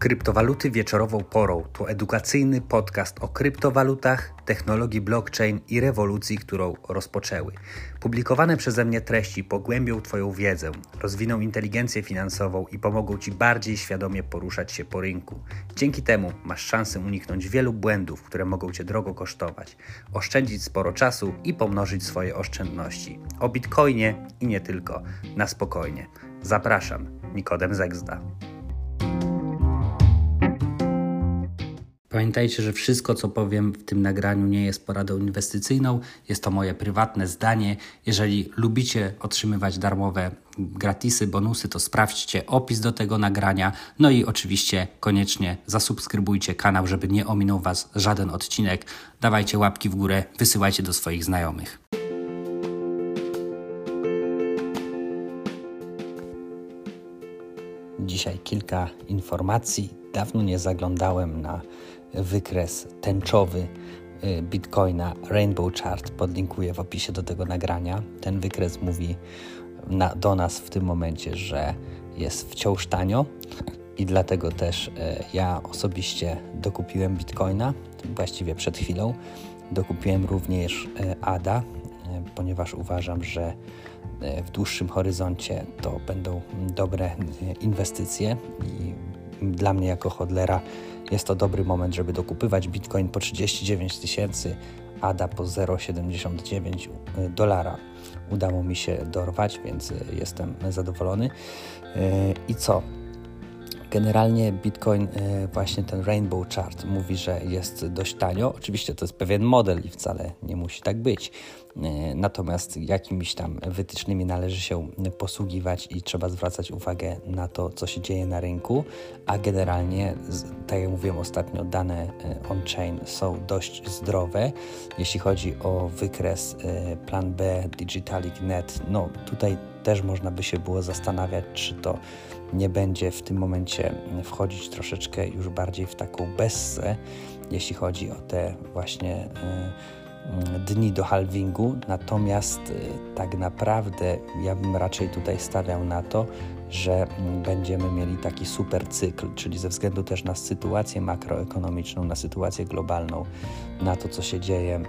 Kryptowaluty wieczorową porą to edukacyjny podcast o kryptowalutach, technologii blockchain i rewolucji, którą rozpoczęły. Publikowane przeze mnie treści pogłębią Twoją wiedzę, rozwiną inteligencję finansową i pomogą Ci bardziej świadomie poruszać się po rynku. Dzięki temu masz szansę uniknąć wielu błędów, które mogą Cię drogo kosztować, oszczędzić sporo czasu i pomnożyć swoje oszczędności. O Bitcoinie i nie tylko. Na spokojnie. Zapraszam, Nikodem Zegzda. Pamiętajcie, że wszystko, co powiem w tym nagraniu, nie jest poradą inwestycyjną, jest to moje prywatne zdanie. Jeżeli lubicie otrzymywać darmowe gratisy, bonusy, to sprawdźcie opis do tego nagrania. No i oczywiście koniecznie zasubskrybujcie kanał, żeby nie ominął Was żaden odcinek. Dawajcie łapki w górę, wysyłajcie do swoich znajomych. Dzisiaj kilka informacji. Dawno nie zaglądałem na wykres tęczowy y, Bitcoina Rainbow Chart podlinkuję w opisie do tego nagrania. Ten wykres mówi na, do nas w tym momencie, że jest wciąż tanio i dlatego też y, ja osobiście dokupiłem Bitcoina, właściwie przed chwilą. Dokupiłem również y, ADA, ponieważ uważam, że w dłuższym horyzoncie to będą dobre inwestycje i dla mnie jako hodlera jest to dobry moment, żeby dokupywać Bitcoin po 39 tysięcy, ADA po 0,79 dolara. Udało mi się dorwać, więc jestem zadowolony. I co? Generalnie Bitcoin, e, właśnie ten Rainbow Chart, mówi, że jest dość tanio. Oczywiście to jest pewien model i wcale nie musi tak być. E, natomiast jakimiś tam wytycznymi należy się posługiwać i trzeba zwracać uwagę na to, co się dzieje na rynku. A generalnie, tak jak mówiłem ostatnio, dane e, on-chain są dość zdrowe. Jeśli chodzi o wykres Plan B, Digitalic Net, no tutaj też można by się było zastanawiać, czy to nie będzie w tym momencie wchodzić troszeczkę już bardziej w taką bessę, jeśli chodzi o te właśnie y, y, dni do halvingu. Natomiast y, tak naprawdę ja bym raczej tutaj stawiał na to, że będziemy mieli taki super cykl, czyli ze względu też na sytuację makroekonomiczną, na sytuację globalną, na to, co się dzieje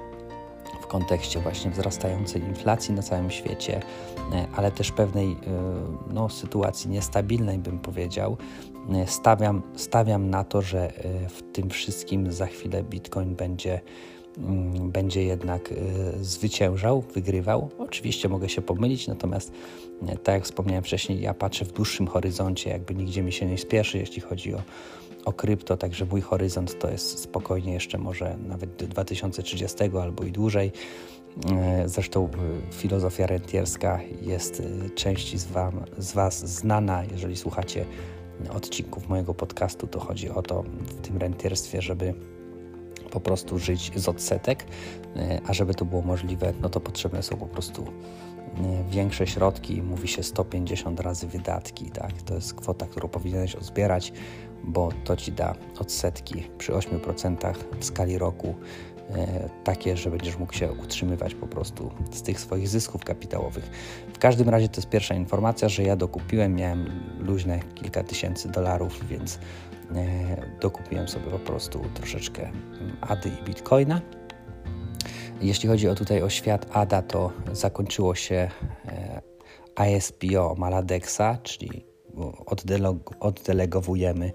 kontekście właśnie wzrastającej inflacji na całym świecie, e, ale też pewnej e, no, sytuacji niestabilnej, bym powiedział, e, stawiam, stawiam na to, że w tym wszystkim za chwilę Bitcoin będzie mm, będzie jednak zwyciężał, wygrywał. Oczywiście mogę się pomylić, natomiast tak jak wspomniałem wcześniej, ja patrzę w dłuższym horyzoncie, jakby nigdzie mi się nie spieszy, jeśli chodzi o o krypto, także mój horyzont to jest spokojnie jeszcze może nawet do 2030 albo i dłużej. E, zresztą e, filozofia rentierska jest e, części z, wam, z Was znana. Jeżeli słuchacie odcinków mojego podcastu, to chodzi o to w tym rentierstwie, żeby po prostu żyć z odsetek, a żeby to było możliwe, no to potrzebne są po prostu większe środki, mówi się 150 razy wydatki, tak? To jest kwota, którą powinieneś zbierać bo to ci da odsetki przy 8% w skali roku e, takie, że będziesz mógł się utrzymywać po prostu z tych swoich zysków kapitałowych. W każdym razie to jest pierwsza informacja, że ja dokupiłem, miałem luźne kilka tysięcy dolarów, więc e, dokupiłem sobie po prostu troszeczkę mm, ADY i Bitcoina. Jeśli chodzi o tutaj o świat ADA, to zakończyło się e, ISPO Maladexa, czyli oddelegowujemy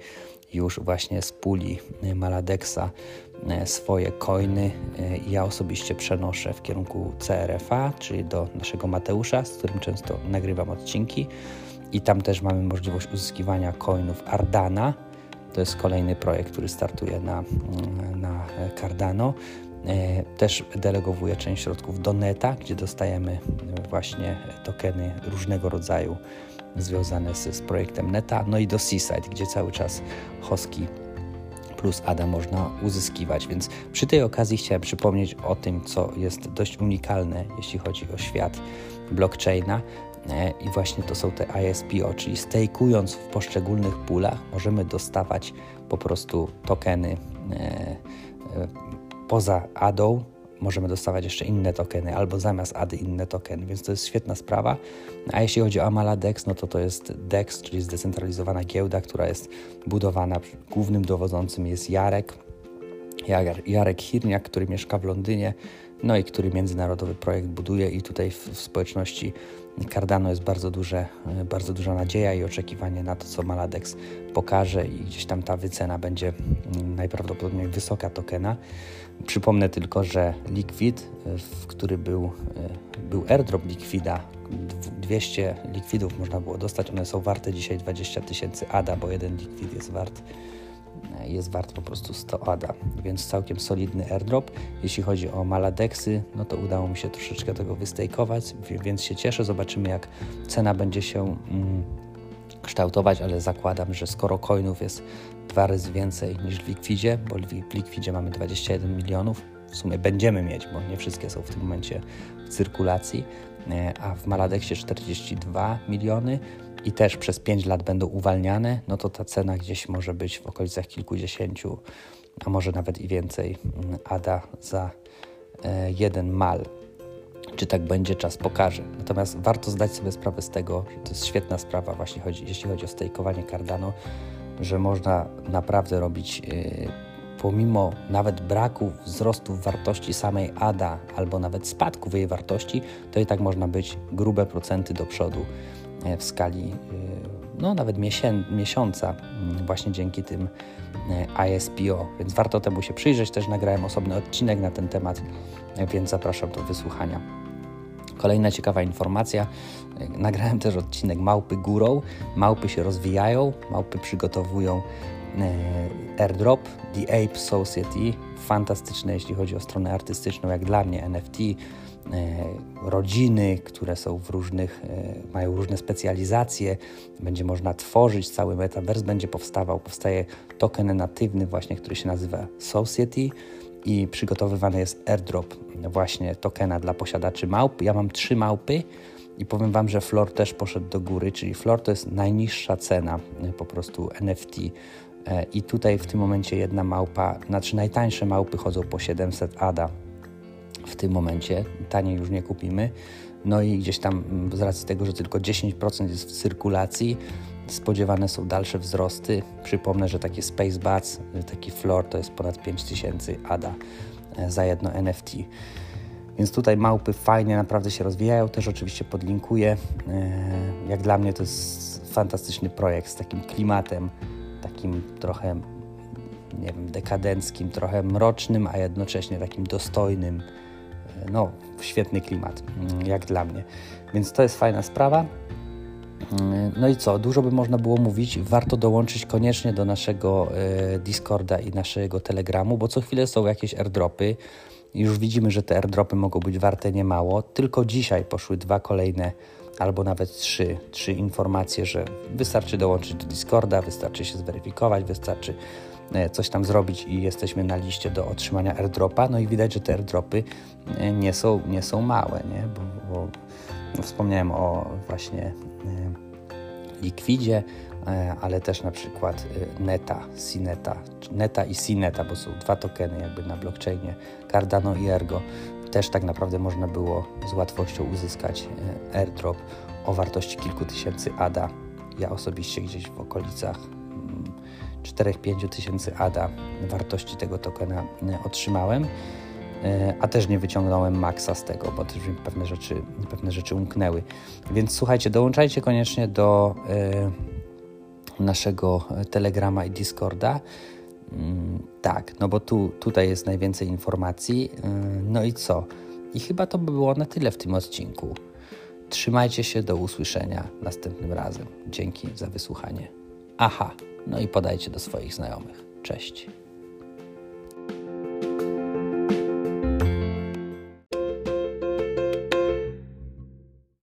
już właśnie z puli Maladexa e, swoje coiny. E, ja osobiście przenoszę w kierunku CRFA, czyli do naszego Mateusza, z którym często nagrywam odcinki. I tam też mamy możliwość uzyskiwania coinów Ardana. To jest kolejny projekt, który startuje na, na Cardano. E, też delegowuję część środków do Neta, gdzie dostajemy właśnie tokeny różnego rodzaju związane z, z projektem Neta, no i do Seaside, gdzie cały czas Hoski plus ADA można uzyskiwać. Więc przy tej okazji chciałem przypomnieć o tym, co jest dość unikalne, jeśli chodzi o świat blockchaina. E, I właśnie to są te ISPO, czyli stakeując w poszczególnych pulach, możemy dostawać po prostu tokeny e, e, poza ADą, możemy dostawać jeszcze inne tokeny, albo zamiast ADY inne tokeny, więc to jest świetna sprawa. A jeśli chodzi o Amala DEX, no to to jest DEX, czyli zdecentralizowana giełda, która jest budowana. Głównym dowodzącym jest Jarek, Jarek Hirniak, który mieszka w Londynie, no i który międzynarodowy projekt buduje i tutaj w, w społeczności Cardano jest bardzo, duże, bardzo duża nadzieja i oczekiwanie na to, co Maladex pokaże i gdzieś tam ta wycena będzie najprawdopodobniej wysoka tokena. Przypomnę tylko, że Liquid, w który był, był airdrop Liquida, 200 likwidów można było dostać, one są warte dzisiaj 20 tysięcy ADA, bo jeden likwid jest wart jest wart po prostu 100 ADA, więc całkiem solidny airdrop. Jeśli chodzi o Maladexy, no to udało mi się troszeczkę tego wystejkować, więc się cieszę. Zobaczymy, jak cena będzie się mm, kształtować, ale zakładam, że skoro coinów jest dwa razy więcej niż w Likwidzie, bo w Likwidzie mamy 21 milionów, w sumie będziemy mieć, bo nie wszystkie są w tym momencie w cyrkulacji, e, a w Maladexie 42 miliony, i też przez 5 lat będą uwalniane, no to ta cena gdzieś może być w okolicach kilkudziesięciu, a może nawet i więcej mm, ADA za e, jeden mal. Czy tak będzie, czas pokaże. Natomiast warto zdać sobie sprawę z tego, że to jest świetna sprawa, właśnie chodzi, jeśli chodzi o stejkowanie Cardano, że można naprawdę robić yy, pomimo nawet braku wzrostu wartości samej ADA albo nawet spadku w jej wartości, to i tak można być grube procenty do przodu E, w skali e, no, nawet miesiąca, mm, właśnie dzięki tym e, ISPO, więc warto temu się przyjrzeć. Też nagrałem osobny odcinek na ten temat, więc zapraszam do wysłuchania. Kolejna ciekawa informacja. Nagrałem też odcinek Małpy górą. Małpy się rozwijają, małpy przygotowują airdrop, The Ape Society. Fantastyczne, jeśli chodzi o stronę artystyczną, jak dla mnie NFT E, rodziny, które są w różnych, e, mają różne specjalizacje, będzie można tworzyć, cały metaverse będzie powstawał, powstaje token natywny właśnie, który się nazywa Society i przygotowywany jest airdrop właśnie tokena dla posiadaczy małp. Ja mam trzy małpy i powiem Wam, że floor też poszedł do góry, czyli floor to jest najniższa cena e, po prostu NFT i tutaj w tym momencie jedna małpa, znaczy najtańsze małpy chodzą po 700 ADA, w tym momencie, taniej już nie kupimy. No i gdzieś tam mm, z racji tego, że tylko 10% jest w cyrkulacji, spodziewane są dalsze wzrosty. Przypomnę, że takie Space Bats, taki floor to jest ponad 5000 ADA e, za jedno NFT. Więc tutaj małpy fajnie naprawdę się rozwijają. Też oczywiście podlinkuję. E, jak dla mnie to jest fantastyczny projekt z takim klimatem, takim trochę nie wiem, dekadenckim, trochę mrocznym, a jednocześnie takim dostojnym no, świetny klimat, mm, jak dla mnie. Więc to jest fajna sprawa. Mm, no i co, dużo by można było mówić. Warto dołączyć koniecznie do naszego e, Discorda i naszego Telegramu, bo co chwilę są jakieś airdropy. Już widzimy, że te airdropy mogą być warte niemało. Tylko dzisiaj poszły dwa kolejne, albo nawet trzy, trzy informacje, że wystarczy dołączyć do Discorda, wystarczy się zweryfikować, wystarczy coś tam zrobić i jesteśmy na liście do otrzymania airdropa. No i widać, że te airdropy e, nie są, nie są małe, nie? Bo, bo wspomniałem o właśnie e, Liquidzie, ale też na przykład Neta, Sineta, Neta i Sineta, bo są dwa tokeny jakby na blockchainie, Cardano i Ergo. Też tak naprawdę można było z łatwością uzyskać airdrop o wartości kilku tysięcy ADA. Ja osobiście gdzieś w okolicach 4-5 tysięcy ADA wartości tego tokena e, otrzymałem, e, a też nie wyciągnąłem maksa z tego, bo też mi pewne rzeczy, pewne rzeczy umknęły. Więc słuchajcie, dołączajcie koniecznie do e, naszego Telegrama i Discorda. Mm, tak, no bo tu, tutaj jest najwięcej informacji. No i co? I chyba to by było na tyle w tym odcinku. Trzymajcie się, do usłyszenia następnym razem. Dzięki za wysłuchanie. Aha, no i podajcie do swoich znajomych. Cześć.